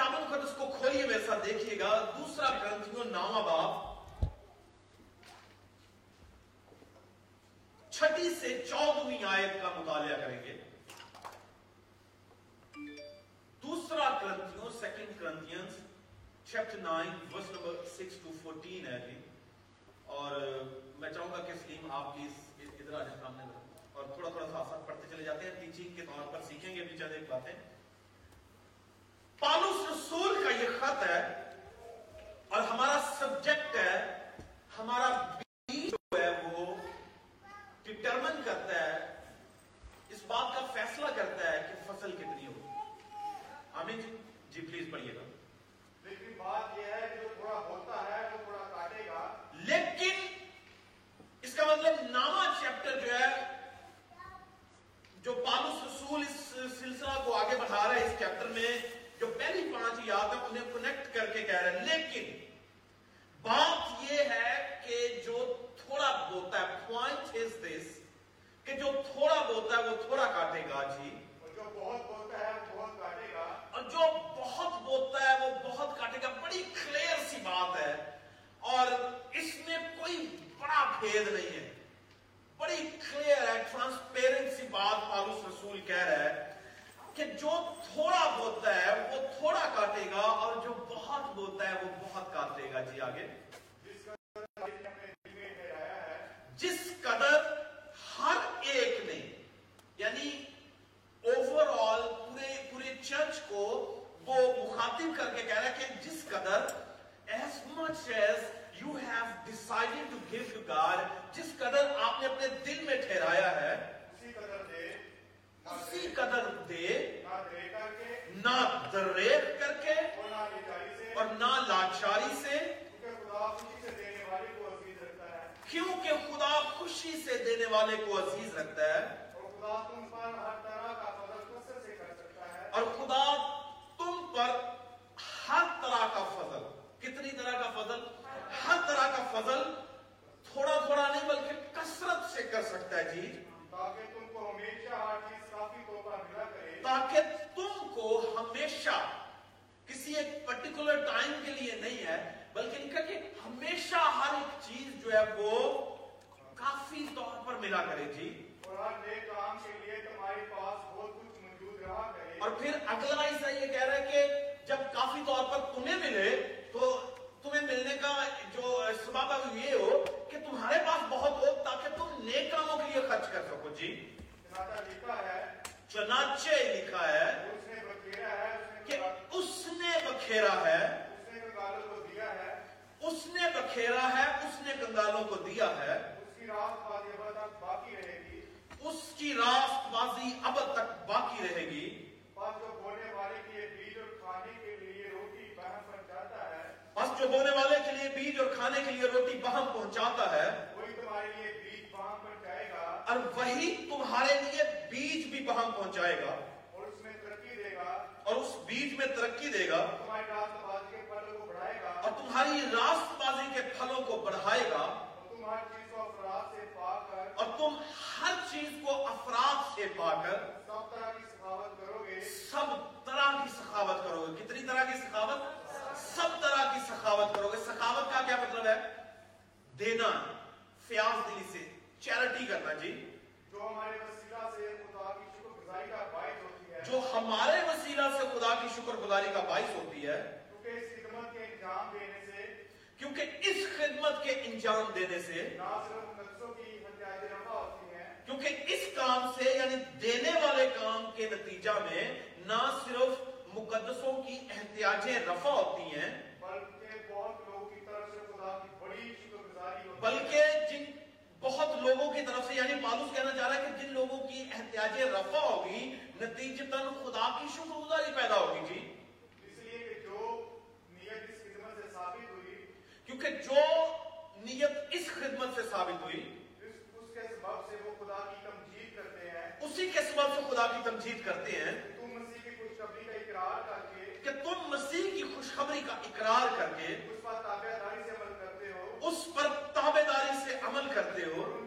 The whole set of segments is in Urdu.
کتاب مقدس کو کھولیے ویسا دیکھیے گا۔ دوسرا گرنتھیوں نواں باپ چھٹی سے چودہویں آیت کا مطالعہ کریں گے۔ دوسرا کرنتھیوں second Corinthians chapter nine, verse number six two fourteen ہے جی۔ اور میں چاہوں گا کہ سلیم آپ کی ادھر آنے سامنے۔ اور تھوڑا تھوڑا سا ساتھ پڑھتے چلے جاتے ہیں۔ ٹیچنگ کے طور پر سیکھیں گے بھی چند ایک باتیں۔ پالوس رسول کا یہ خط ہے اور ہمارا سبجیکٹ ہے ہمارا جو ہے وہ ڈٹرمن کرتا ہے اس بات کا فیصلہ کرتا ہے کہ فصل کتنی جی جی پلیز پڑھیے گا۔ لیکن بات یہ ہے جو تھوڑا ہوتا ہے وہ تھوڑا کاٹے گا۔ لیکن اس کا مطلب ناما چیپٹر جو ہے جو پالوس رسول اس سلسلہ کو آگے بڑھا رہا ہے اس چیپٹر میں جو پہلی پانچ یاد ہیں انہیں کنیکٹ کر کے کہہ رہے ہیں۔ لیکن بات یہ ہے کہ جو تھوڑا بہت ہے پوائنٹ از دس کہ جو تھوڑا بہت ہے وہ تھوڑا کاٹے گا۔ جی۔ اور جو بہت بہت ہے وہ بہت کاٹے گا۔ اور جو بہت بہت ہے وہ بہت کاٹے گا۔ بڑی کلیئر سی بات ہے۔ اور اس میں کوئی بڑا بھید نہیں ہے۔ بڑی کلیئر ہے ٹرانسپیرنٹ سی بات پالوس رسول کہہ رہا ہے کہ جو تھوڑا بوتا ہے، وہ تھوڑا کاٹے گا اور جو بہت بوتا ہے، وہ بہت کاٹے گا۔ جی آگے۔ جس قدر ہر ایک نے یعنی اوور آل پورے پورے چرچ کو وہ مخاطب کر کے کہہ رہا ہے کہ جس قدر as much as you have decide to give you گار جس قدر آپ نے اپنے دل میں ٹھہرایا ہے اسی قدر دے نہ دریغ کر کے اور نہ لاچاری سے۔ کیونکہ خدا خوشی سے دینے والے کو عزیز رکھتا ہے۔ اور خدا تم پر ہر طرح کا فضل کتنی طرح کا فضل؟ ہر طرح کا فضل تھوڑا تھوڑا نہیں بلکہ کسرت سے کر سکتا ہے جی۔ پرٹیکولر ٹائم کے لیے نہیں ہے بلکہ ان کا کہ ہمیشہ ہر ایک چیز جو ہے وہ کافی طور پر ملا کرے جی۔ اور پھر اگلا حصہ یہ کہہ رہا ہے کہ جب کافی طور پر تمہیں ملے تو تمہیں ملنے کا جو سبب یہ ہو کہ تمہارے پاس بہت ہو تاکہ تم نیک کاموں کے لیے خرچ کر سکو جی۔ چنانچہ لکھا ہے۔ چنانچہ لکھا ہے۔ اس نے بکیرہ ہے کہ اس نے بکھیرا ہے۔ اس نے بکھیرا ہے اس نے کنگالوں کو دیا ہے۔ اس کی راست بازی اب تک باقی رہے گی۔ بس جو بونے والے کے لیے بیج اور کھانے کے لیے روٹی بہن پہنچاتا ہے بس جو بونے والے کے لیے بیج اور کھانے کے لیے روٹی بہم پہنچاتا ہے وہی تمہارے لیے بیج بہم پہنچائے گا۔ اور وہی تمہارے لیے بیج بھی بہم پہنچائے گا۔ بیچ میں ترقی دے گا اور تمہاری راست بازی کے پھلوں کو بڑھائے گا اور تم ہر چیز کو افراد سے پا کر سب طرح کی سخاوت کرو گے۔ کتنی طرح کی سخاوت؟ سب طرح کی سخاوت کرو گے۔ سخاوت کا کیا مطلب ہے؟ دینا، فیاض دلی سے، چیریٹی کرنا جی۔ جو ہمارے جو ہمارے وسیلہ سے خدا کی شکر گزاری کا باعث ہوتی ہے کیونکہ اس خدمت کے انجام دینے سے کیونکہ اس خدمت کے انجام دینے سے نہ صرف کی رفع ہوتی ہے کیونکہ اس کام سے یعنی دینے والے کام کے نتیجہ میں نہ صرف مقدسوں کی احتیاجیں رفع ہوتی ہیں بلکہ بہت کی طرف سے خدا کی بڑی شکر گزاری ہوتی بلکہ جن بہت لوگوں کی طرف سے یعنی پالوس کہنا چاہ رہا ہے کہ جن لوگوں کی احتیاج رفع ہوگی نتیجتاً خدا کی شکر گزاری پیدا ہوگی جی۔ اس لیے کہ جو نیت اس خدمت سے ثابت ہوئی کیونکہ جو نیت اس خدمت سے ثابت ہوئی اس کے سبب سے وہ خدا کی تمجید کرتے ہیں۔ اسی کے سبب سے خدا کی تمجید کرتے ہیں تم مسیح کی خوشخبری کا اقرار کر کے کہ تم مسیح کی خوشخبری کا اقرار کر کے عمل کرتے ہو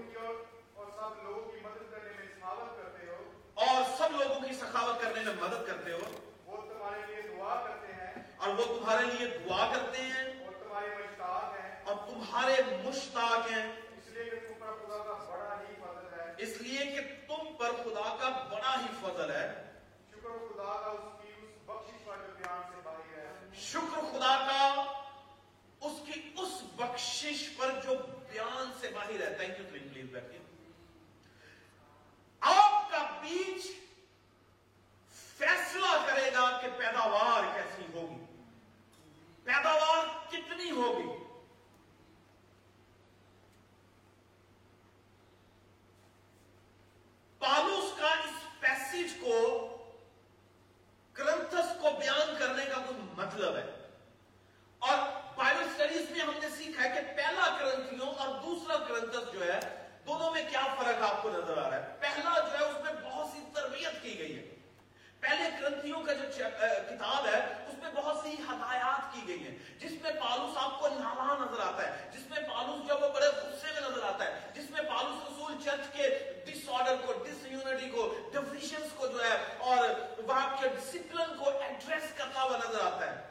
اور سب لوگوں کی سخاوت کرنے میں مدد کرتے ہو۔ وہ تمہارے لیے دعا کرتے ہیں۔ اور وہ تمہارے لیے دعا کرتے ہیں۔ اور تمہارے مشتاق ہیں۔ اور تمہارے مشتاق ہیں۔ اس لیے کہ تم پر خدا کا بڑا ہی فضل ہے۔ اس لیے کہ تم پر خدا کا بڑا ہی فضل ہے۔ شکر خدا کا اس کی اس بخشش جو بیان سے باہر ہے۔ شکر خدا کا اس کی اس بخشش پر جو بیان سے باہر ہے۔ تھینک یو تھنک پلیز بیٹھیے۔ آپ کا بیج فیصلہ کرے گا کہ پیداوار کیسی ہوگی۔ پیداوار کتنی ہوگی؟ پالوس کا اس پیسیج کو کرنتس کو بیان کرنے کا کوئی مطلب ہے۔ ایڈریس کرتا ہوا نظر آتا ہے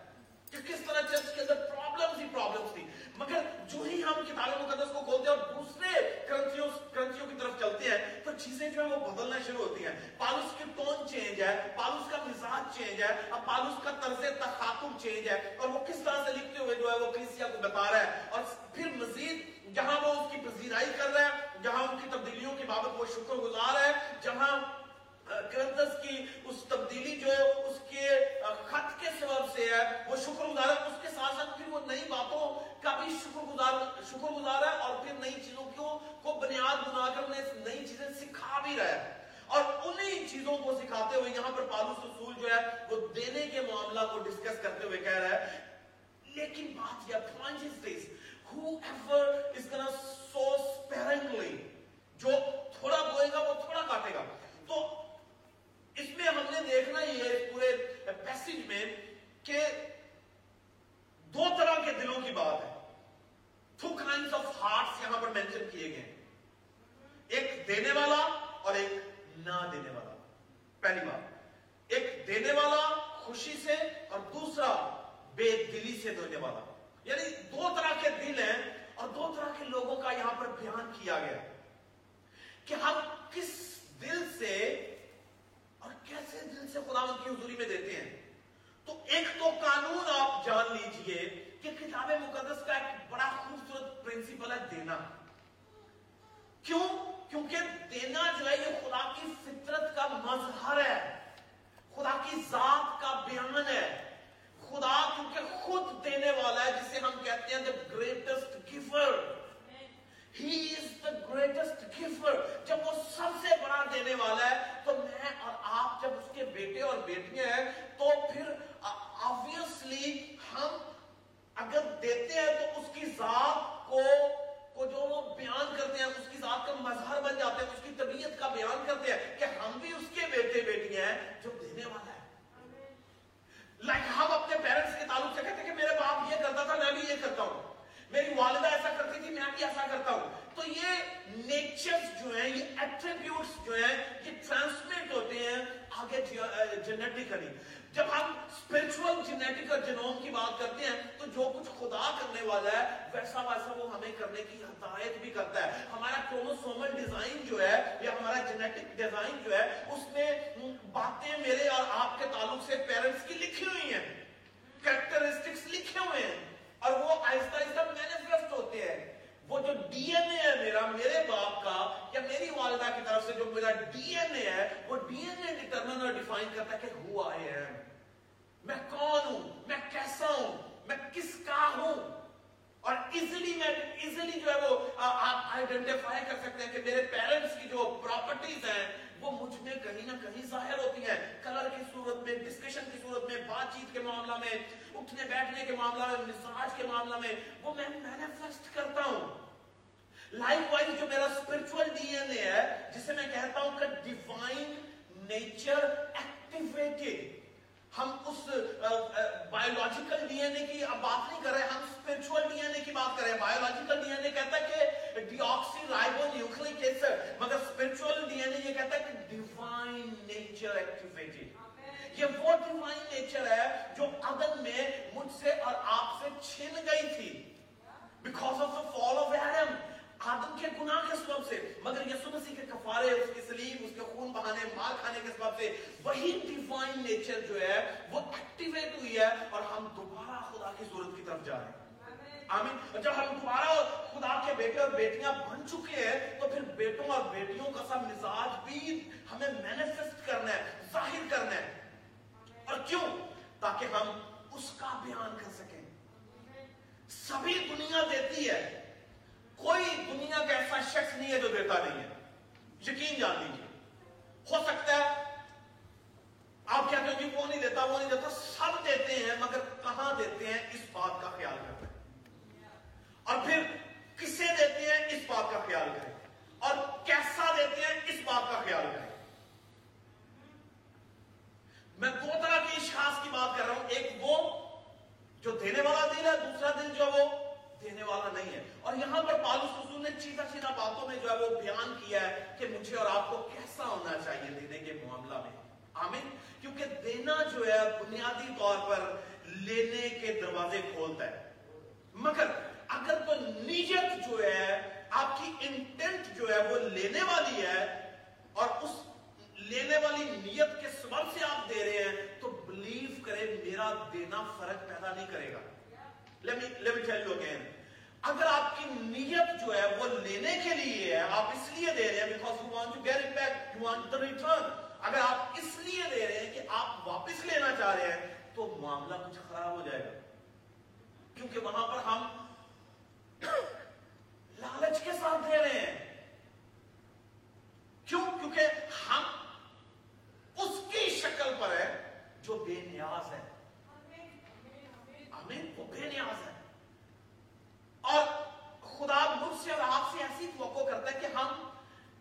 کہ کس طرح چرچ کے اندر پرابلمز ہی پرابلمز تھی مگر جو ہی ہم کتاب مقدس کو کھولتے ہیں اور دوسرے کرنسیوں کرنسیوں کی طرف چلتے ہیں، تو چیزیں جو ہیں وہ بدلنا شروع ہوتی ہیں۔ پالوس کی ٹون چینج ہے، پالوس کا مزاج چینج ہے، اب پالوس کا طرز تخاطب چینج ہے۔ اور وہ کس طرح سے لکھتے ہوئے جو ہے وہ کلیسیا کو بتا رہا ہے۔ اور پھر مزید جہاں وہ اس کی پذیرائی کر رہا ہے، جہاں ان کی تبدیلیوں کی بابت وہ شکر گزار ہے، جہاں کرنتس کی اس تبدیلی جو ہے، اس کے خط کے سبب سے ہے، وہ شکر گزار ہے اس کے ساتھ ساتھ پھر وہ نئی باتوں کا بھی شکر گزار شکر گزار ہے اور پھر نئی چیزوں کو کو بنیاد بنا کر انہیں نئی چیزیں سکھا بھی رہا ہے اور انہی چیزوں کو سکھاتے ہوئے یہاں پر پالوس رسول جو ہے، وہ دینے کے معاملہ کو ڈسکس کرتے ہوئے کہہ رہا ہے لیکن بات یہ کانشیس ہو ایور از گنا سو اسپیرنگلی جو تھوڑا بوئے گا، وہ تھوڑا کاٹے گا۔ تو اس میں ہم نے دیکھنا ہی ہے پورے پیسج میں کہ دو طرح کے دلوں کی بات ہے۔ ٹو کائنڈ آف ہارٹس یہاں پر مینشن کیے گئے ہیں۔ ایک دینے والا اور ایک نہ دینے والا۔ پہلی بات۔ ایک دینے والا خوشی سے اور دوسرا بے دلی سے دینے والا۔ یعنی دو طرح کے دل ہیں اور دو طرح کے لوگوں کا یہاں پر بیان کیا گیا۔ کہ ہم کس دل سے اور کیسے دل سے خدا کی حضوری میں دیتے ہیں؟ تو ایک تو قانون آپ جان لیجیے کہ کتاب مقدس کا ایک بڑا خوبصورت پرنسپل ہے دینا۔ کیوں؟ کیونکہ دینا جو ہے یہ خدا کی فطرت کا مظہر ہے۔ خدا کی ذات کا بیان ہے۔ خدا کیونکہ خود دینے والا ہے، جسے ہم کہتے ہیں the greatest giver آئیڈینٹیفائی کر سکتے ہیں کہ میرے پیرنٹس کی جو پراپرٹیز ہیں، وہ مجھ میں کہیں نہ کہیں ظاہر ہوتی ہیں۔ کلر کی صورت میں ڈسکشن کی صورت میں بات چیت کے معاملہ میں، اٹھنے بیٹھنے کے معاملہ میں، مزاج کے معاملہ میں، وہ میں مینیفیسٹ کرتا ہوں۔ لائف وائز جو میرا اسپرچل ڈی این اے ہے، جسے میں کہتا ہوں کہ ڈیوائن نیچر ایکٹیویٹڈ ہم اس بائیولوجیکل ڈی این اے کی اب بات نہیں کر رہے ہم اسپرچل ڈی این اے کی بات کر رہے ہیں۔ بایولوجیکل ڈی این اے کہتا ہے کہ deoxyribonucleic acid مگر اسپرچل ڈی این اے یہ کہتا ہے کہ ڈیوائن نیچر ایکٹیویٹی یہ وہ ڈیوائن نیچر ہے جو عدن میں مجھ سے اور آپ سے چھن گئی تھی۔ Because of the fall of Adam آدم کے گناہ کے سبب سے، مگر یسو مسیح کے کفارے، اس کی سلیم اس کے خون بہانے، مار کھانے کے سبب سے، وہی ڈیوائن نیچر جو ہے، وہ ایکٹیویٹ ہوئی ہے اور ہم دوبارہ خدا کی صورت کی طرف جا رہے ہیں۔ آمین۔ اور جب ہم دوبارہ خدا کے بیٹے اور بیٹیاں بن چکے ہیں، تو پھر بیٹوں اور بیٹیوں کا سا مزاج بھی ہمیں مینیفیسٹ کرنا ہے، ظاہر کرنا ہے۔ اور کیوں؟ تاکہ ہم اس کا بیان کر سکیں۔ سبھی دنیا دیتی ہے۔ کوئی دنیا کا ایسا شخص نہیں ہے جو دیتا نہیں ہے۔ یقین جان لیجیے ہو سکتا ہے آپ کہتے ہو جی وہ نہیں دیتا، وہ نہیں دیتا، سب دیتے ہیں مگر کہاں دیتے ہیں؟ اس بات کا خیال کرتے ہیں۔ اور پھر کسے دیتے ہیں؟ اس بات کا خیال کریں۔ اور کیسا دیتے ہیں؟ اس بات کا خیال کریں۔ میں دو طرح کی اشخاص کی بات کر رہا ہوں۔ ایک وہ جو دینے والا دل ہے، دوسرا دل جو وہ دینے والا نہیں ہے۔ اور یہاں پر پالوس رسول نے چیزہ چیزہ باتوں میں جو ہے وہ بیان کیا ہے کہ مجھے اور آپ کو کیسا ہونا چاہیے دینے کے معاملہ میں۔ آمین۔ کیونکہ دینا جو ہے بنیادی طور پر لینے کے دروازے کھولتا ہے۔ مگر اگر تو نیت جو ہے آپ کی انٹینٹ جو ہے وہ لینے والی ہے اور اس لینے والی نیت کے سبب سے آپ دے رہے ہیں تو بلیف کریں میرا دینا فرق پیدا نہیں کرے گا۔ Let me, let me tell کی نیت جو ہے وہ لینے کے لیے ہے، آپ اس لیے دے رہے ہیں because you want to get it back you want the return. اگر آپ اس لیے دے رہے ہیں کہ آپ واپس لینا چاہ رہے ہیں، تو معاملہ کچھ خراب ہو جائے گا۔ کیونکہ وہاں پر ہم لالچ کے ساتھ دے رہے ہیں۔ دوسرے آپ سے ایسی توقع کرتا ہے کہ ہم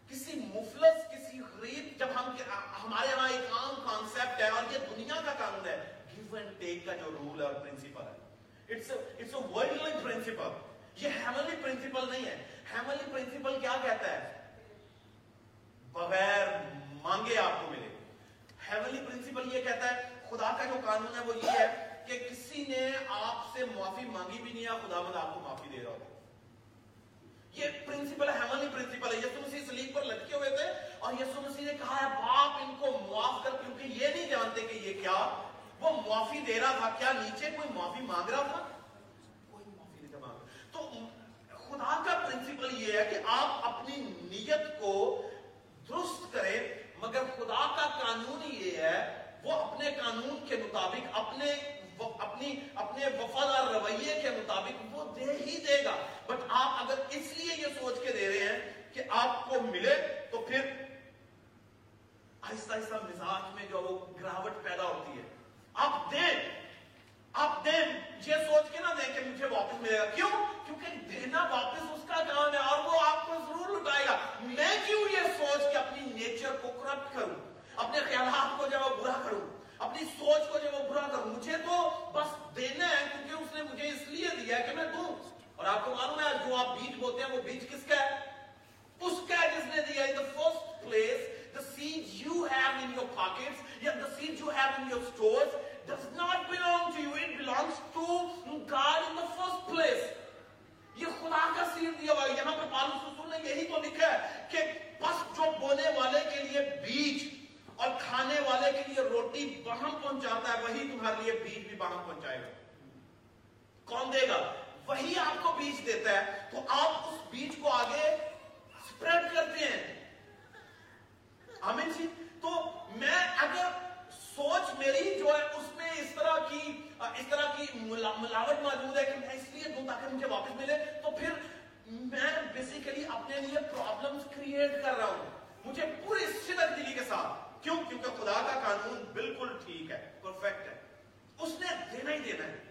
کسی مفلس، کسی غریب، جب ہم ہمارے ہاں ایک عام کانسیپٹ ہے اور یہ دنیا کا قانون ہے گیو اینڈ ٹیک کا جو رول اور پرنسپل ہے۔ اٹس اے ورلڈلی پرنسپل یہ ہیملی پرنسپل نہیں ہے۔ ہیملی پرنسپل کیا کہتا ہے؟ بغیر مانگے آپ کو ملے۔ ہیملی پرنسپل یہ کہتا ہے، خدا کا جو قانون ہے وہ یہ ہے کہ کسی نے آپ سے معافی مانگی بھی نہیں ہے خدا مند آپ کو معافی دے رہا ہوتا یہ پرنسپل ہے ہیمنی پرنسپل ہے۔ یسو مسیح سلیب پر لٹکے ہوئے تھے اور یسو مسیح نے کہا ہے، باپ ان کو معاف کر، کیونکہ یہ نہیں جانتے کہ یہ کیا، وہ معافی دے رہا تھا۔ کیا نیچے کوئی معافی مانگ رہا تھا؟ کوئی معافی نہیں مانگ تو خدا کا پرنسپل یہ ہے کہ آپ اپنی نیت کو درست کریں، مگر خدا کا قانون یہ ہے، وہ اپنے قانون کے مطابق، اپنے اپنی اپنے وفادار رویے کے مطابق وہ دے ہی دے گا۔ بٹ آپ اگر اس لیے یہ سوچ کے دے رہے ہیں کہ آپ کو ملے تو پھر آہستہ آہستہ مزاج میں جو وہ گراوٹ پیدا ہوتی ہے۔ آپ دیں۔ آپ دیں۔ یہ سوچ کے نہ دیں کہ مجھے واپس ملے گا۔ کیوں؟ کیونکہ دینا واپس اس کا کام ہے اور وہ آپ کو ضرور لٹائے گا۔ میں کیوں یہ سوچ کے اپنی نیچر کو کرپٹ کروں؟ اپنے خیالات کو جب برا کروں؟ اپنی سوچ کو جب وہ برا کر مجھے تو بس دینا ہے کیونکہ اس نے مجھے اس لیے دیا ہے کہ میں دوں۔ اور آپ کو معلوم ہے جو آپ بیج بوتے ہیں وہ بیج کس کا ہے؟ اس کا ہے جس نے دیا ہے۔ The first place the seeds you have in your pockets yeah, the seeds you have in your stores does not belong to you. It belongs to God in the first place. یہ خدا کا سیر دیا ہوا ہے۔ یہاں پر پالوس سسول نہیں ہے کھانے والے کے لیے روٹی بہم پہنچاتا ہے، وہی تمہارے لیے بیج بھی بہم پہنچائے گا۔ کون دے گا؟ وہی آپ کو بیج دیتا ہے۔ تو آپ اس بیج کو آگے سپریڈ کرتے ہیں۔ آمین جی؟ تو میں اگر سوچ میری جو ہے اس میں اس طرح کی، اس طرح کی ملاوٹ موجود ہے کہ میں اس لیے دوں تاکہ مجھے واپس ملے، تو پھر میں بیسیکلی اپنے لیے پرابلمز کریٹ کر رہا ہوں۔ مجھے پوری شدت دلی کے ساتھ۔ کیوں؟ کیونکہ خدا کا قانون بالکل ٹھیک ہے پرفیکٹ ہے۔ اس نے دینا ہی دینا ہے۔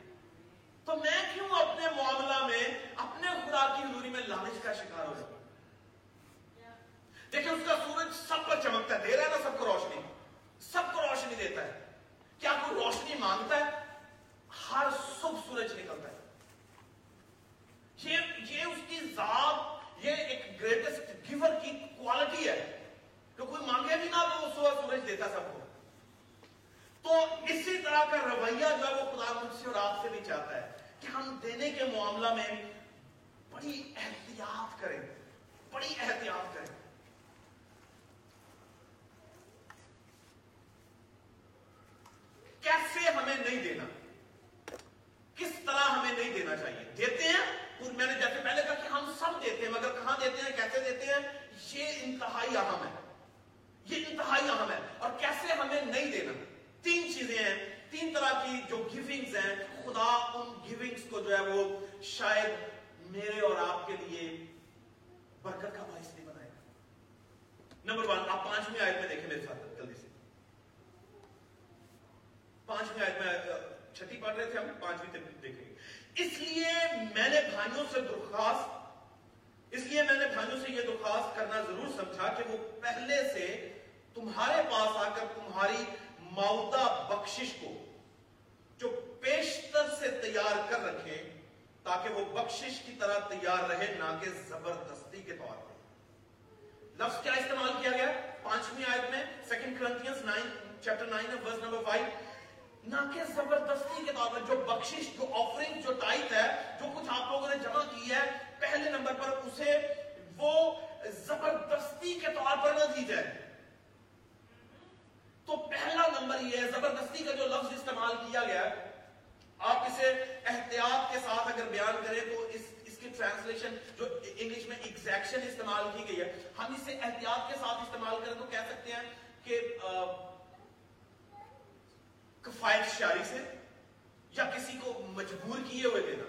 تو میں کیوں اپنے معاملہ میں اپنے خدا کی حضوری میں لالچ کا شکار ہو جاؤں دیکھیں اس کا سورج سب پر چمکتا ہے دے رہا ہے نا سب کو روشنی۔ سب کو روشنی دیتا ہے۔ کیا کوئی روشنی مانگتا ہے؟ ہر صبح سورج نکلتا ہے۔ یہ, یہ اس کی ذات یہ ایک گریٹسٹ گیور کی کوالٹی ہے۔ جو کوئی مانگے بھی نہ تو وہ سوا سورج دیتا سب کو۔ تو اسی طرح کا رویہ جو ہے وہ خدا مجھ سے اور آپ سے بھی چاہتا ہے کہ ہم دینے کے معاملہ میں بڑی احتیاط کریں، بڑی احتیاط کریں۔ کیسے ہمیں نہیں دینا؟ کس طرح ہمیں نہیں دینا چاہیے؟ دیتے ہیں میں نے جیسے پہلے کہا کہ ہم سب دیتے ہیں، مگر کہاں دیتے ہیں، کیسے دیتے ہیں؟ یہ انتہائی اہم ہے۔ یہ انتہائی اہم ہے اور کیسے ہمیں نہیں دینا۔ تین چیزیں ہیں، تین طرح کی جو گیونگز ہیں، خدا ان گیونگز کو جو ہے وہ شاید میرے اور آپ کے لیے برکت کا باعث نہیں بنائے گا۔ نمبر ون آپ پانچویں آیت میں دیکھیں میرے ساتھ، جلدی سے۔ پانچویں آیت میں چھٹی پڑھ رہے تھے ہم، پانچویں تک دیکھیں گے۔ اس لیے میں نے بھائیوں سے درخواست، اس لیے میں نے بھائیوں سے یہ درخواست کرنا ضرور سمجھا کہ وہ پہلے سے تمہارے پاس آ کر تمہاری معدہ بخشش کو جو پیشتر سے تیار کر رکھے تاکہ وہ بخشش کی طرح تیار رہے، نہ کہ زبردستی کے طور پر۔ لفظ کیا استعمال کیا گیا؟ پانچویں آیت میں second Corinthians nine chapter nine verse number five نہ کہ زبردستی کے طور پر جو بخشش، جو آفرنگ جو ٹائٹ ہے، جو کچھ آپ لوگوں نے جمع کی ہے، پہلے نمبر پر اسے وہ زبردستی کے طور پر نہ دی جائے۔ تو پہلا نمبر یہ ہے، زبردستی کا جو لفظ استعمال کیا گیا آپ اسے احتیاط کے ساتھ اگر بیان کریں تو اس اس کی ٹرانسلیشن جو انگلش میں ایگزیکشن استعمال کی گئی ہے، ہم اسے احتیاط کے ساتھ استعمال کریں تو کہہ سکتے ہیں کہ کفایت شاری سے یا کسی کو مجبور کیے ہوئے دینا۔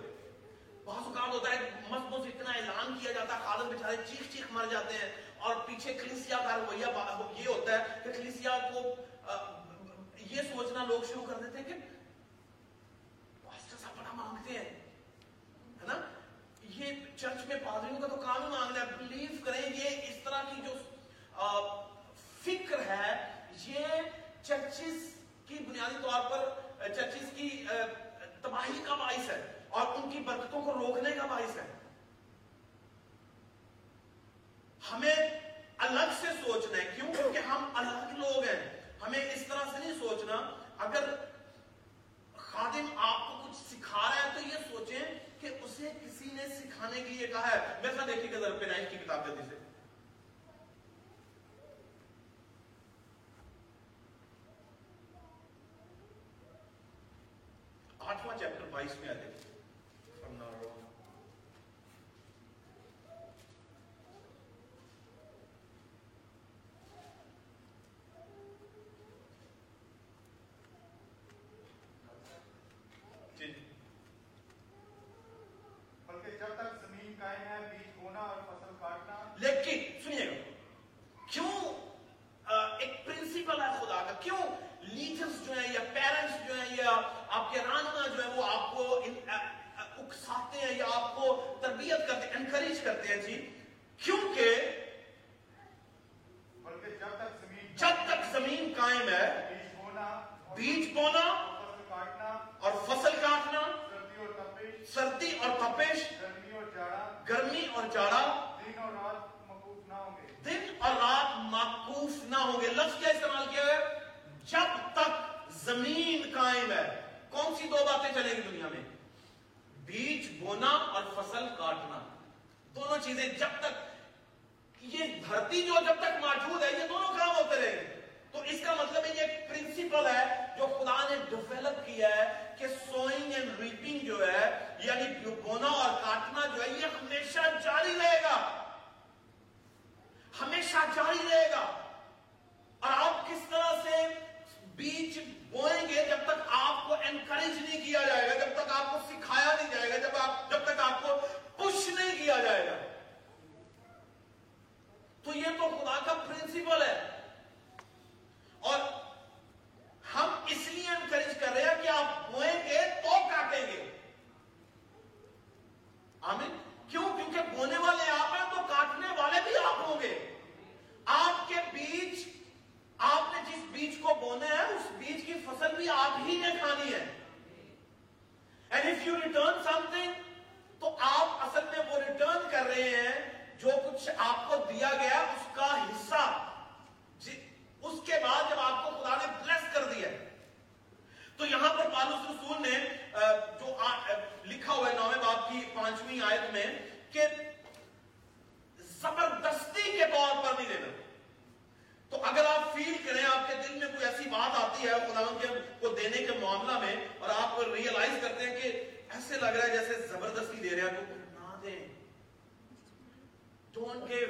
بہت اوقات ہوتا ہے مذہبوں سے اتنا اعلان کیا جاتا ہے، خالد بیچارے چیخ چیخ مر جاتے ہیں اور پیچھے کلیسیا کا رویہ یہ ہوتا ہے کہ کلیسیا کو یہ سوچنا لوگ شروع کر دیتے ہیں کہ پاسٹر صاحب بڑا مانگتے ہیں، ہے نا؟ یہ چرچ میں پادریوں کا تو کام ہی مانگنا ہے بلیو کریں، یہ اس طرح کی جو فکر ہے، یہ چرچز کی بنیادی طور پر، چرچز کی تباہی کا باعث ہے اور ان کی برکتوں کو روکنے کا باعث ہے ہمیں الگ سے سوچنا ہے کیوں کیونکہ ہم الگ لوگ ہیں ہمیں اس طرح سے نہیں سوچنا اگر خادم آپ کو کچھ سکھا رہا ہے تو یہ سوچیں کہ اسے کسی نے سکھانے کے لیے کہا ہے۔ ویسا دیکھیے گا ذرا پیدائش کی کتاب جلدی سے۔ اور فصل کاٹنا سردی اور تپش گرمی اور جاڑا دن اور رات معقوف نہ ہوں گے۔ لفظ کیا استعمال کیا ہے؟ جب تک زمین قائم ہے۔ کون سی دو باتیں چلیں گی دنیا میں؟ بیج بونا اور فصل کاٹنا۔ دونوں چیزیں جب تک یہ دھرتی جو جب تک موجود ہے یہ دونوں کام ہوتے رہیں گے۔ تو اس کا مطلب ہے یہ پرنسپل ہے جو خدا نے ڈیولپ کیا ہے کہ سوئنگ اینڈ ریپنگ جو ہے یعنی بونا اور کاٹنا جو ہے، یہ ہمیشہ جاری رہے گا۔ ہمیشہ جاری رہے گا۔ اور آپ کس طرح سے بیچ بوئیں گے جب تک آپ کو انکریج نہیں کیا جائے گا، جب تک آپ کو سکھایا نہیں جائے گا، جب آپ جب تک آپ کو پش نہیں کیا جائے گا۔ تو یہ تو خدا کا پرنسپل ہے۔ اور ہم اس لیے انکریج کر رہے ہیں کہ آپ بوئیں گے تو کاٹیں گے۔ آمین۔ کیوں؟ کیونکہ بونے والے آپ ہیں تو کاٹنے والے بھی آپ ہوں گے۔ آپ کے بیج، آپ نے جس بیج کو بونے ہیں اس بیج کی فصل بھی آپ ہی نے کھانی ہے۔ And if you return something تو آپ اصل میں وہ ریٹرن کر رہے ہیں جو کچھ آپ کو دیا گیا پانچویں آیت میں کہ زبردستی کے طور پر نہیں دینا تو اگر آپ فیل کریں آپ کے دل میں کوئی ایسی بات آتی ہے، خدا کے کو دینے کے معاملہ میں، اور آپ ریئلائز کرتے ہیں کہ ایسے لگ رہا ہے جیسے زبردستی دے رہے ہیں، تو نہ دیں۔ ڈونٹ گیو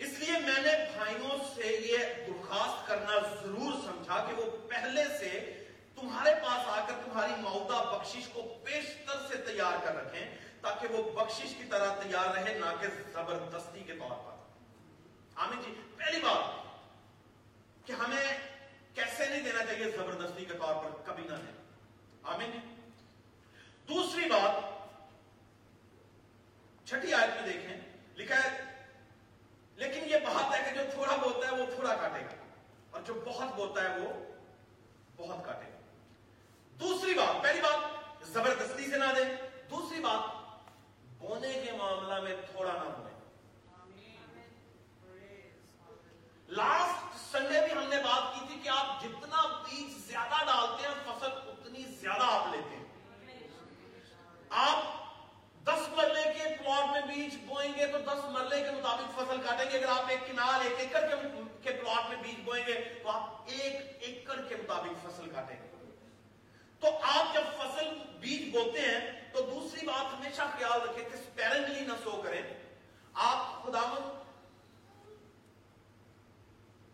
اس لیے میں نے بھائیوں سے یہ درخواست کرنا ضرور سمجھا کہ وہ پہلے سے تمہارے پاس آ کر تمہاری مودا بخشش کو پیشتر سے تیار کر رکھیں تاکہ وہ بخشش کی طرح تیار رہے، نہ کہ زبردستی کے طور پر۔ آمین جی۔ پہلی بات کہ ہمیں کیسے نہیں دینا چاہیے زبردستی کے طور پر، کبھی نہ دیں۔ آمین جی۔ دوسری بات، چھٹی آیت میں دیکھیں لکھا ہے لیکن یہ بات ہے کہ جو تھوڑا بولتا ہے وہ تھوڑا کاٹے گا اور جو بہت بولتا ہے وہ بہت کاٹے گا دوسری بات پہلی بات زبردستی سے نہ دیں دوسری بات بونے کے معاملہ میں تھوڑا نہ بولے لاسٹ سنڈے بھی ہم نے بات کی تھی کہ آپ جتنا بیج زیادہ ڈالتے ہیں فصل اتنی زیادہ آپ لیتے ہیں آپ دس مرلے کے پلاٹ میں بیج بوئیں گے تو دس مرلے کے مطابق فصل کاٹیں گے اگر آپ ایک کنال ایک ایکڑ کے پلاٹ میں بیج بوئیں گے تو آپ ایک ایکڑ کے مطابق فصل کاٹیں گے تو آپ جب فصل بیج بوتے ہیں تو دوسری بات ہمیشہ خیال رکھیں کہ سپیرنٹلی نہ سو کریں آپ خدا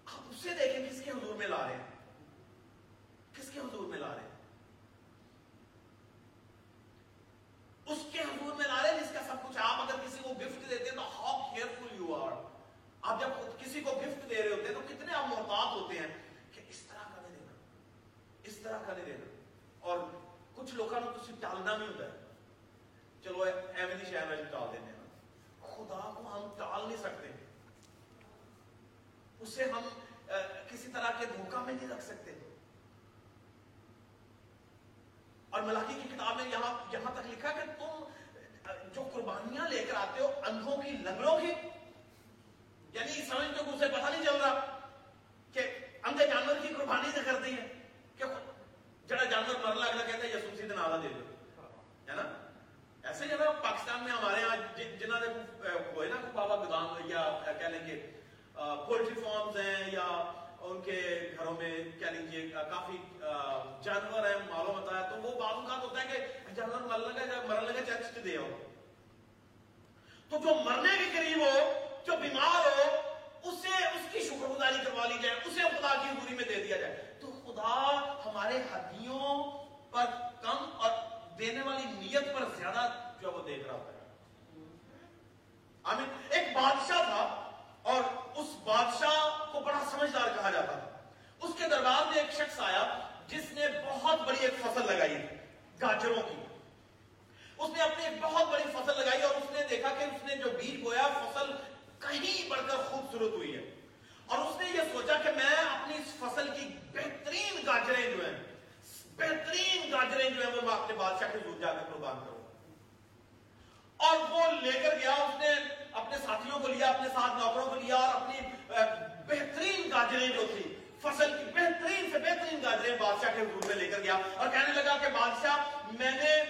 آپ اسے دیکھیں کس کے حضور میں لا رہے ہیں کس کے حضور میں لا رہے ہیں اس کے حضور میں لا رہے ہیں جس کا سب کچھ آپ اگر کسی کو گفٹ دیتے ہیں تو ہاؤ کیئرفل یو آر آپ جب کسی کو گفٹ دے رہے ہوتے ہیں تو کتنے آپ محتاط ہوتے ہیں کہ اس طرح کا نہیں دینا، اس طرح کا نہیں دینا۔ اور کچھ لوگوں نے تو ٹالنا بھی ہوتا ہے۔ چلو ایویں دی شہر میں ٹال دینے خدا کو ہم ٹال نہیں سکتے۔ اسے ہم کسی طرح کے دھوکہ میں نہیں رکھ سکتے۔ اور ملاقی کی کتاب میں یہاں یہاں تک لکھا کہ تم جو قربانیاں لے کر آتے ہو، اندھوں کی، لنگڑوں کی یعنی سمجھتے ہو اسے پتہ نہیں چل رہا کہ اندھے جانور کی قربانی سے کرتی ہے کہ جڑا جانور مرلا اگلا کہتا ہے یسوسی دن آدھا دے دو. ہے نا؟ ایسے جو پاکستان میں ہمارے یہاں جنہ نے ہوئے نا بابا گدام یا کہہ لیں گے پولٹری فارمز ہیں یا ان کے گھروں میں کہہ لیجیے کافی جانور ہیں معلوم ہوتا ہے تو وہ بعض اوقات ہوتا ہے کہ جانور مر لگا مرنے لگا چرچ دے ہو تو جو مرنے کے قریب ہو جو بیمار ہو، اسے اس کی شکر گزاری کروا لی جائے، اسے خدا کی حضوری میں دے دیا جائے۔ تو خدا ہمارے ہڈیوں پر کم اور دینے والی نیت پر زیادہ جو وہ دیکھ رہا ہوتا ہے۔ آمین۔ ایک بادشاہ تھا اور اس بادشاہ کو بڑا سمجھدار کہا جاتا تھا۔ اس کے دربار میں ایک شخص آیا جس نے بہت بڑی ایک فصل لگائی گاجروں کی۔ اس نے اپنی ایک بہت بڑی فصل لگائی اور اس نے دیکھا کہ اس نے جو بیج بویا، فصل کہیں بڑھ کر خوبصورت ہوئی ہے۔ اور اس نے یہ سوچا کہ میں اپنی اس فصل کی بہترین گاجریں جو ہیں، بہترین گاجریں جو ہیں، وہ میں اپنے بادشاہ کے زور جا کر قربان کروں۔ اور وہ لے کر گیا، اس نے اپنے ساتھیوں کو لیا، اپنے ساتھ نوکروں کو لیا اور اپنی بہترین گاجریں جو تھی فصل کی بہترین سے بہترین گاجریں بادشاہ کے حضور میں لے کر گیا۔ اور کہنے لگا کہ بادشاہ، میں نے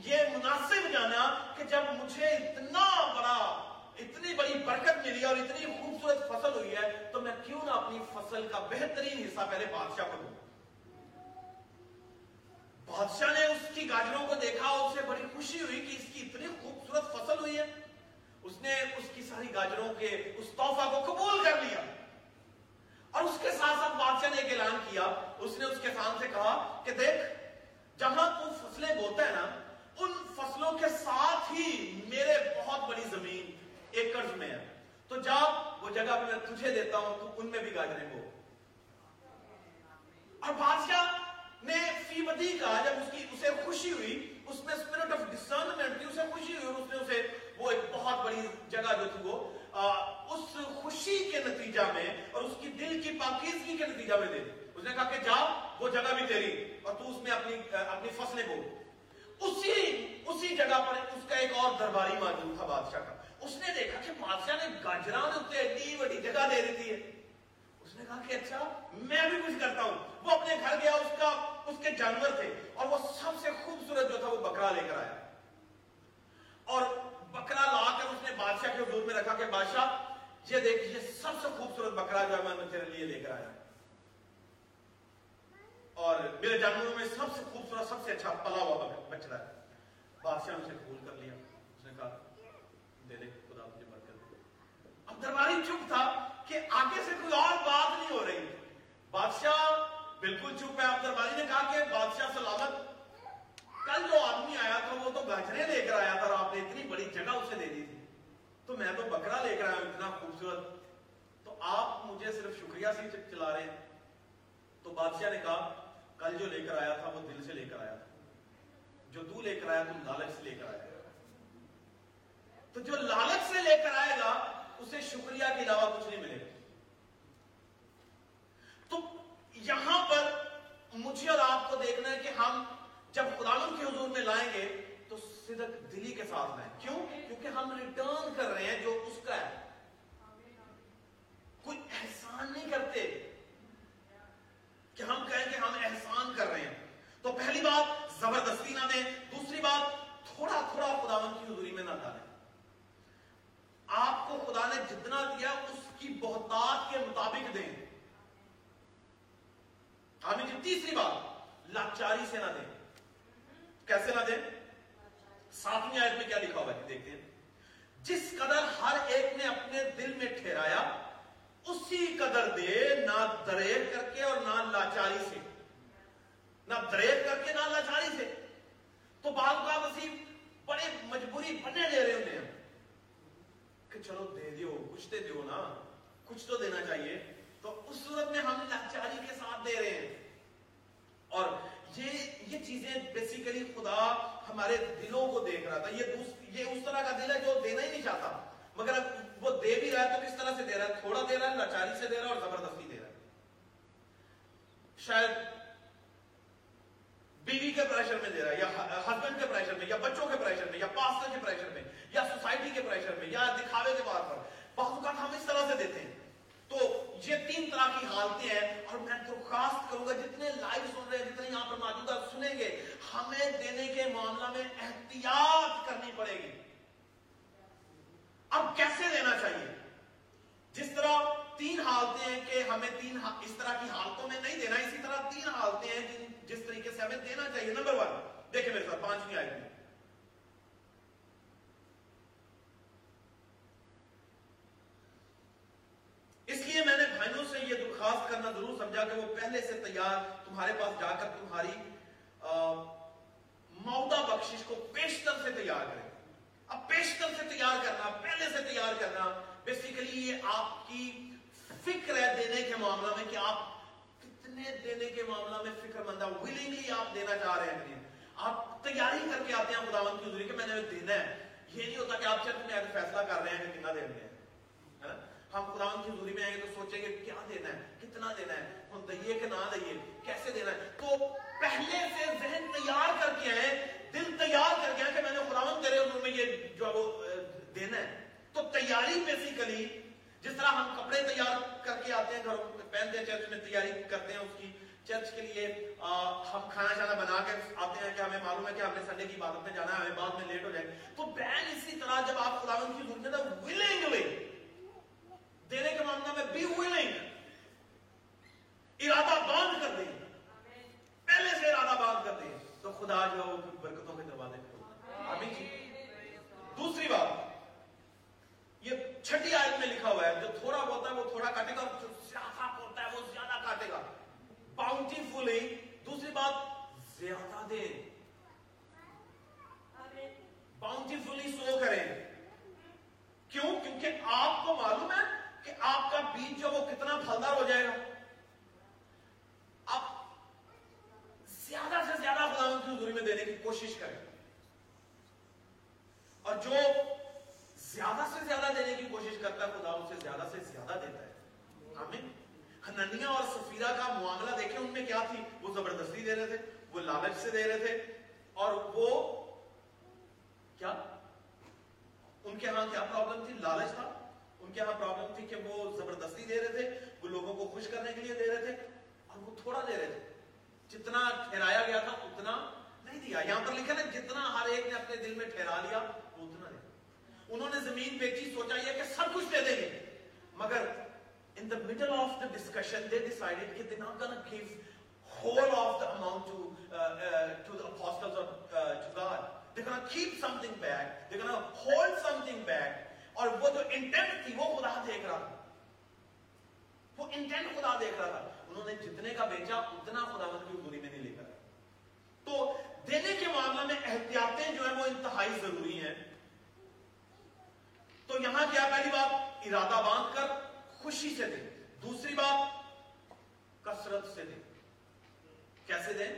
یہ مناسب جانا کہ جب مجھے اتنا بڑا اتنی بڑی برکت ملی اور اتنی خوبصورت فصل ہوئی ہے، تو میں کیوں نہ اپنی فصل کا بہترین حصہ پہلے بادشاہ کو دوں؟ بادشاہ نے اس کی گاجروں کو دیکھا اور اسے بڑی خوشی ہوئی کہ اس کی اتنی خوبصورت فصل ہوئی ہے۔ اس نے اس کی ساری گاجروں کے اس تحفہ کو قبول کر لیا۔ اور اس کے ساتھ ساتھ بادشاہ نے ایک اعلان کیا۔ اس نے اس کے سے کہا کہ دیکھ، جہاں تو فصلیں بوتا ہے نا، ان فصلوں کے ساتھ ہی میرے بہت بڑی زمین ایکڑ میں ہے۔ تو جا وہ جگہ میں تجھے دیتا ہوں، تو ان میں بھی گاجریں بو۔ اور بادشاہ نے فی بدی کہا جب اس کی، اسے خوشی ہوئی، اس میں اسپرٹ آف ڈسرنمنٹ تھی اسے خوشی ہوئی اور اس نے اسے، وہ ایک بہت بڑی جگہ جو تھی وہ اس خوشی کے نتیجہ میں اور اس کی دل کی پاکیزگی کے نتیجہ میں دے دی۔ اس نے کہا کہ جا، وہ جگہ بھی تیری اور تو اس میں اپنی اپنی فصلیں بو۔ اسی اسی جگہ پر اس کا ایک اور درباری موجود تھا بادشاہ کا۔ اس نے دیکھا کہ بادشاہ نے گاجران اتنے ایڈی بڑی جگہ دے دی ہے اس نے کہا کہ اچھا میں بھی کچھ کرتا ہوں وہ اپنے گھر گیا اس کا اس کے جانور تھے اور وہ سب سے خوبصورت جو تھا وہ بکرا لے کر آیا اور بکرا لا کر اس نے بادشاہ کے حضور میں رکھا کہ بادشاہ یہ دیکھ یہ سب سے خوبصورت بکرا جو ہے میں تیرے لیے لے کر آیا۔ اور میرے جانوروں میں سب سے خوبصورت سب سے اچھا پلا ہوا بچڑا ہے۔ بادشاہ اسے قبول کر لیا اس نے کہا دے دے خدا مجھے برکت دے اب درباری چپ تھا کہ آگے سے کوئی اور بات نہیں ہو رہی۔ بادشاہ بالکل چپ ہے۔ اب درباری نے کہا کہ بادشاہ سلامت۔ کل جو آدمی آیا تھا وہ تو گاجرے لے کر آیا تھا۔ اور آپ نے اتنی بڑی جگہ اسے دے دی تھی۔ تو میں تو بکرا لے کر آیا ہوں، اتنا خوبصورت۔ تو آپ مجھے صرف شکریہ سے چلا رہے ہیں۔ تو بادشاہ نے کہا، کل جو لے کر آیا تھا وہ دل سے لے کر آیا تھا۔ جو تو لے کر آیا تم لالچ سے لے کر آیا۔ تو جو لالچ سے لے کر آئے گا اسے شکریہ کے علاوہ کچھ نہیں ملے گا۔ تو یہاں پر مجھے اور آپ کو دیکھنا ہے کہ ہم جب خدا کے حضور میں لائیں گے تو صدق دلی کے ساتھ لائیں۔ کیوں؟ کیونکہ ہم ریٹرن کر رہے ہیں جو اس کا ہے۔ کوئی احسان نہیں کرتے کہ ہم کہیں کہ ہم احسان کر رہے ہیں۔ تو پہلی بات زبردستی نہ دیں، دوسری بات تھوڑا تھوڑا خداون کی حضوری میں نہ ڈالیں۔ آپ کو خدا نے جتنا دیا اس کی بہتات کے مطابق دیں۔ ہمیں جو تیسری بات، لاچاری سے نہ دیں۔ کیسے نہ دیں؟ ساتویں آیت میں کیا لکھا ہوا ہے؟ دیکھتے ہیں جس قدر ہر ایک نے اپنے دل میں ٹھہرایا، اسی قدر دے، نہ دریب کر کے اور نہ لاچاری سے۔ نہ دریب کر کے، نہ لاچاری سے۔ تو بعض کا وسیع بڑے مجبوری بنے دے رہے ہوتے ہیں۔ کہ چلو دے دیو، کچھ دے دیو نا۔ کچھ تو دینا چاہیے۔ تو اس صورت میں ہم لاچاری کے ساتھ دے رہے ہیں۔ اور یہ یہ چیزیں بیسیکلی خدا ہمارے دلوں کو دیکھ رہا تھا۔ یہ یہ اس طرح کا دل ہے جو دینا ہی نہیں چاہتا۔ مگر وہ دے بھی رہا ہے تو کس طرح سے دے رہا ہے؟ تھوڑا دے رہا ہے لاچاری سے دے رہا ہے اور زبردستی دے رہا ہے۔ شاید بیوی کے پریشر میں دے رہا ہے، یا ہسبینڈ کے پریشر میں، یا بچوں کے پریشر میں، یا پاسٹر کے پریشر میں، یا سوسائٹی کے پریشر میں، یا دکھاوے کے بار پر۔ بعض اوقات ہم اس طرح سے دیتے ہیں۔ تو یہ تین طرح کی حالتیں ہیں اور میں درخواست کروں گا، جتنے لائیو سن رہے ہیں، جتنے یہاں پر موجودہ سنیں گے، ہمیں دینے کے معاملہ میں احتیاط کرنی پڑے گی۔ اب کیسے دینا چاہیے؟ حالتیں ہیں کہ ہمیں تین اس طرح کی حالتوں میں نہیں دینا، اسی طرح تین حالتیں ہیں جس طریقے سے ہمیں دینا چاہیے نمبر ون دیکھیں میرے ساتھ، پانچویں آئی میں اس لیے میں نے بھائیوں سے یہ درخواست کرنا ضرور سمجھا کہ وہ پہلے سے تیار تمہارے پاس جا کر تمہاری مودا بخشش کو پیشتر سے تیار کریں اب پیشتر سے تیار کرنا پہلے سے تیار کرنا بیسیکلی یہ آپ کی فکر ہے دینے کے معاملہ میں کہ آپ کتنے دینے کے معاملہ میں فکر مند ہے ولنگلی آپ دینا چاہ رہے ہیں آپ تیاری کر کے آتے ہیں خداوند کی حضوری کہ میں نے دینا ہے۔ یہ نہیں ہوتا کہ آپ چرچ میں فیصلہ کر رہے ہیں کہ کتنا دینا ہے؟ ہاں؟ ہم خداوند کی حضوری میں آئیں گے تو سوچیں گے کیا دینا ہے؟ کتنا دینا ہے؟ ہم دئیے کہ نہ دئیے؟ کیسے دینا ہے؟ تو پہلے سے ذہن تیار کر کے آئے دل تیار کر کے آئے کہ میں نے خداوند تیرے حضور میں یہ جو وہ دینا ہے۔ تو تیاری بیسیکلی جس طرح ہم کپڑے تیار کر کے آتے ہیں، گھروں پہنتے ہیں، چرچ میں تیاری کرتے ہیں اس کی چرچ کے لیے ہم کھانا شانا بنا کے آتے ہیں کہ ہمیں معلوم ہے کہ ہم نے سنڈے کی عبادت میں جانا ہے، ہمیں بعد میں لیٹ ہو جائے۔ تو بین اسی طرح جب آپ خداوند کی حضور میں ولنگلی دینے کے معاملہ میں بی ولنگ ارادہ باندھ کر دیں۔ پہلے سے ارادہ باندھ کر دیں۔ تو خدا جو ہے وہ برکتوں کے دروازے کھول ابھی جی۔ دوسری بات، یہ چھٹی آیت میں لکھا ہوا ہے، جو تھوڑا ہوتا ہے، وہ تھوڑا کاٹے گا جو زیادہ ہوتا ہے وہ زیادہ کاٹے گا باؤنٹی فلی دوسری بات زیادہ دے باؤنٹی فلی سو کریں کیوں؟ کیونکہ آپ کو معلوم ہے کہ آپ کا بیج جو وہ کتنا پھلدار ہو جائے گا۔ آپ زیادہ سے زیادہ خداوند کی حضوری میں دینے کی کوشش کریں۔ اور جو زیادہ سے زیادہ دینے کی کوشش کرتا ہے خدا ان سے زیادہ سے زیادہ دیتا ہے۔ آمین۔ حنانیہ اور سفیرہ کا معاملہ دیکھیں، ان میں کیا تھی؟ وہ زبردستی دے رہے تھے، وہ لالچ سے دے رہے تھے، اور وہ کیا؟ ان کے ہاں کیا پرابلم تھی؟ لالچ تھا۔ ان کے ہاں پرابلم تھی کہ وہ زبردستی دے رہے تھے، وہ لوگوں کو خوش کرنے کے لیے دے رہے تھے، اور وہ تھوڑا دے رہے تھے۔ جتنا ٹھہرایا گیا تھا، اتنا نہیں دیا۔ یہاں پر لکھا نا، جتنا ہر ایک نے اپنے دل میں ٹھہرا لیا، وہ اتنا دیا انہوں نے زمین بیچی، سوچا یہ کہ سب کچھ دے دیں گے، مگر in the middle of the discussion, they decided that they're not going to give whole of the amount to, uh, uh, to the apostles or uh, to God. They're going to keep something back. They're going to hold something back. اور وہ جو انٹینٹ تھی وہ خدا دیکھ رہا تھا وہ انٹینٹ خدا دیکھ رہا تھا انہوں نے جتنے کا بیچا اتنا خدا مند کی بری میں نہیں لے کر تو دینے کے معاملہ میں احتیاطیں جو ہیں وہ انتہائی ضروری ہیں تو یہاں کیا پہلی بات ارادہ باندھ کر خوشی سے دیں دوسری بات کسرت سے دیں کیسے دیں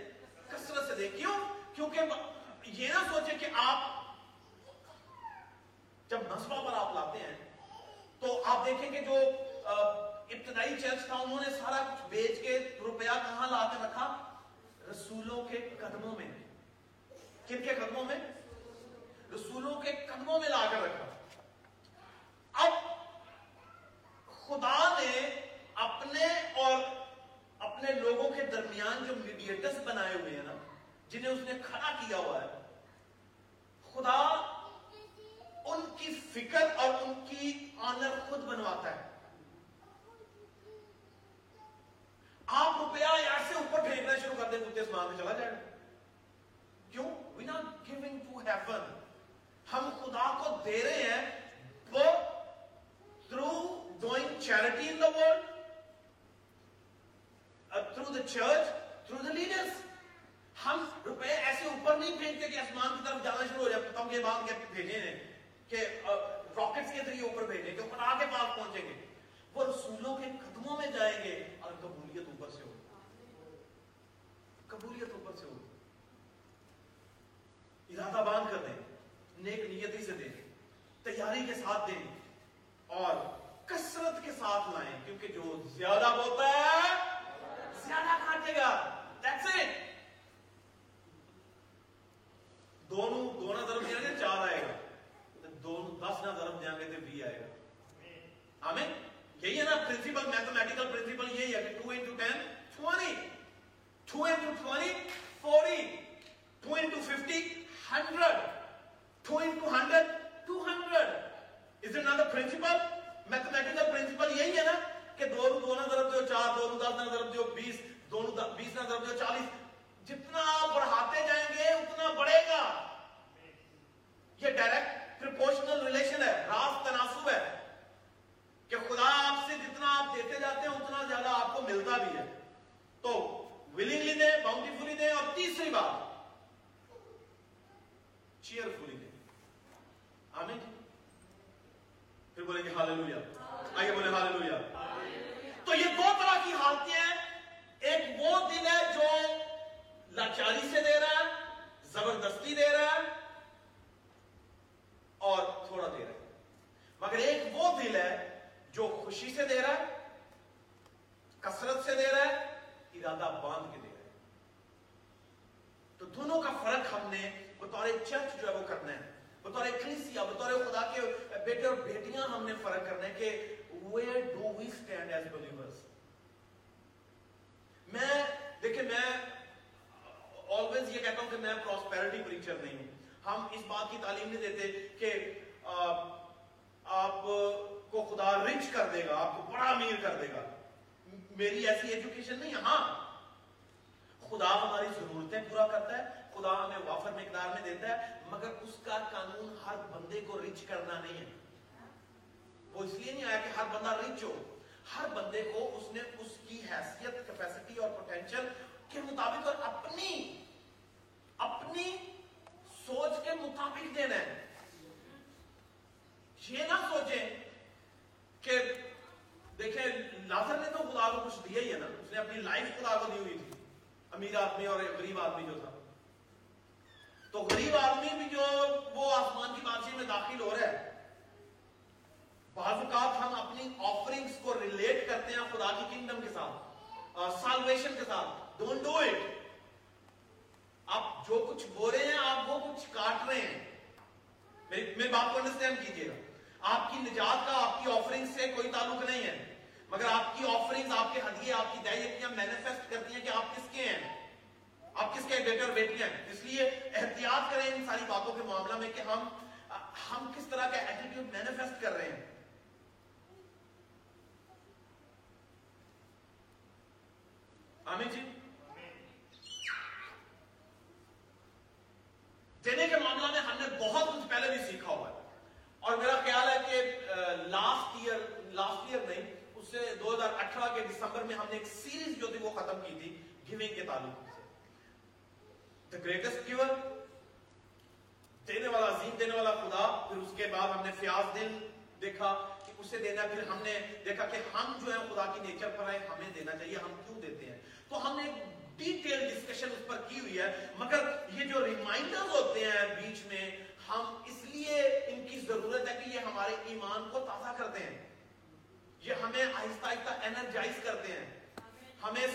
کسرت سے دیں کیوں؟ کیونکہ یہ نہ سوچے کہ آپ جب نصبہ پر آپ لاتے ہیں، تو آپ دیکھیں کہ جو ابتدائی چرچ تھا، انہوں نے سارا کچھ بیچ کے روپیہ کہاں لا کے رکھا؟ رسولوں کے قدموں میں۔ کن کے قدموں میں؟ رسولوں کے قدموں میں لا کر رکھا۔ بنائے ہوئے ہیں نا جنہیں اس نے کھڑا کیا ہوا ہے۔ دادا باندھ کے دے رہے تو دونوں کا فرق ہم نے بطور چرچ جو ہے وہ کرنا ہے، بطور کلیسیا بطور خدا کے بیٹے اور بیٹیاں ہم نے فرق کرنا ہے کہ where do we stand as believers میں، دیکھیں میں آلویز یہ کہتا ہوں کہ میں پراسپیرٹی پریچر نہیں ہوں۔ ہم اس بات کی تعلیم نہیں دیتے کہ آپ کو خدا رچ کر دے گا، آپ کو بڑا امیر کر دے گا۔ میری ایسی ایجوکیشن نہیں ہاں۔ خدا ہماری ضرورتیں پورا کرتا ہے، خدا ہمیں وافر مقدار میں دیتا ہے، مگر اس کا قانون ہر بندے کو رچ کرنا نہیں ہے۔ وہ اس لیے نہیں آیا کہ ہر بندہ رچ ہو۔ ہر بندے کو اس نے اس کی حیثیت کیپیسٹی اور پوٹینشل کے مطابق اور اپنی اپنی سوچ کے مطابق دینا ہے۔ یہ نہ سوچیں کہ دیکھیں، ناظر نے تو خدا کو کچھ دیا ہی ہے نا۔ اس نے اپنی لائف خدا کو دی ہوئی تھی۔ امیر آدمی اور غریب آدمی جو تھا۔ تو غریب آدمی بھی جو وہ آسمان کی بادشاہ میں داخل ہو رہا ہے، بعض اوقات ہم اپنی آفرنگز کو ریلیٹ کرتے ہیں خدا کی کنگڈم کے ساتھ سالویشن کے ساتھ۔ ڈونٹ ڈو اٹ آپ جو کچھ بو رہے ہیں، آپ وہ کچھ کاٹ رہے ہیں۔ میرے باپ کو انڈرسٹینڈ کیجیے گا۔ آپ کی نجات کا، آپ کی آفرنگ سے کوئی تعلق نہیں ہے۔ مگر آپ کی آفرنگز آپ کے ہدیے، آپ کی دہیتیاں مینیفیسٹ کرتی ہیں کہ آپ کس کے ہیں؟ آپ کس کے بیٹے اور بیٹیاں؟ ہیں اس لیے احتیاط کریں ان ساری باتوں کے معاملہ میں کہ ہم ہم کس طرح کا ایٹیٹیوڈ مینیفیسٹ کر رہے ہیں۔ آمین جی؟ دینے کے معاملہ میں ہم نے بہت کچھ پہلے بھی سیکھا ہوا ہے۔ اور میرا خیال ہے کہ لاسٹ ایئر لاسٹ ایئر نہیں سے دو ہزار اٹھارہ کے دسمبر میں ہم نے ایک سیریز جو تھی وہ ختم کی تھی، گیونگ کے تعلق سے۔ دا گریٹسٹ گیور دینے والا، عظیم دینے والا خدا، پھر اس کے بعد ہم نے فیاض دل دیکھا کہ اسے دینا، پھر ہم نے دیکھا کہ ہم جو ہیں خدا کی نیچر پر آئے، ہمیں دینا چاہیے، ہم کیوں دیتے ہیں؟ تو ہم نے ڈیٹیل ڈسکشن اس پر کی ہوئی ہے۔ مگر یہ جو ریمائنڈر ہوتے ہیں بیچ میں، ہم اس لیے ان کی ضرورت ہے کہ یہ ہمارے ایمان کو تازہ کرتے ہیں۔ یہ ہمیں آہستہ آہستہ انرجائز کرتے ہیں۔ ہمیں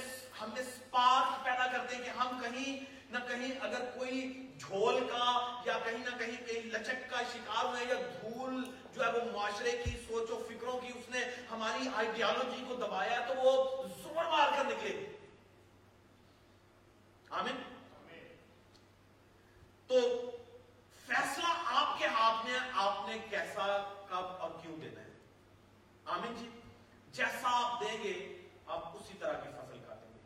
ہمیں سپارک پیدا کرتے ہیں کہ ہم کہیں نہ کہیں اگر کوئی جھول کا یا کہیں نہ کہیں کہیں لچک کا شکار ہوئے یا دھول جو ہے وہ معاشرے کی سوچ و فکروں کی اس نے ہماری آئیڈیالوجی کو دبایا تو وہ زور مار کر نکلے۔ آمین۔ تو فیصلہ آپ کے ہاتھ میں آپ نے کیسا کب اور کیوں دینا ہے؟ آمین جی جیسا آپ دیں گے، آپ اسی طرح کی فصل کاٹیں گے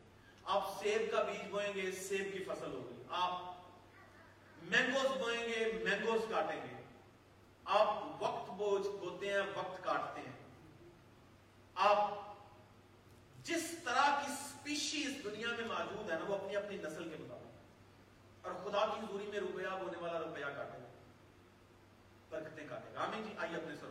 آپ سیب کا بیج بوئیں گے، سیب کی فصل ہوگی آپ مینگوز بوئیں گے، مینگوز کاٹیں گے۔ آپ وقت بوجھ بوتے ہیں، وقت کاٹتے ہیں۔ آپ جس طرح کی سپیشی اس دنیا میں موجود ہے نا، وہ اپنی اپنی نسل کے مطابق۔ اور خدا کی حضوری میں روپیہ ہونے والا روپیہ کاٹے گا برکتیں کاٹے۔ گا آمین جی آئیے اپنے سر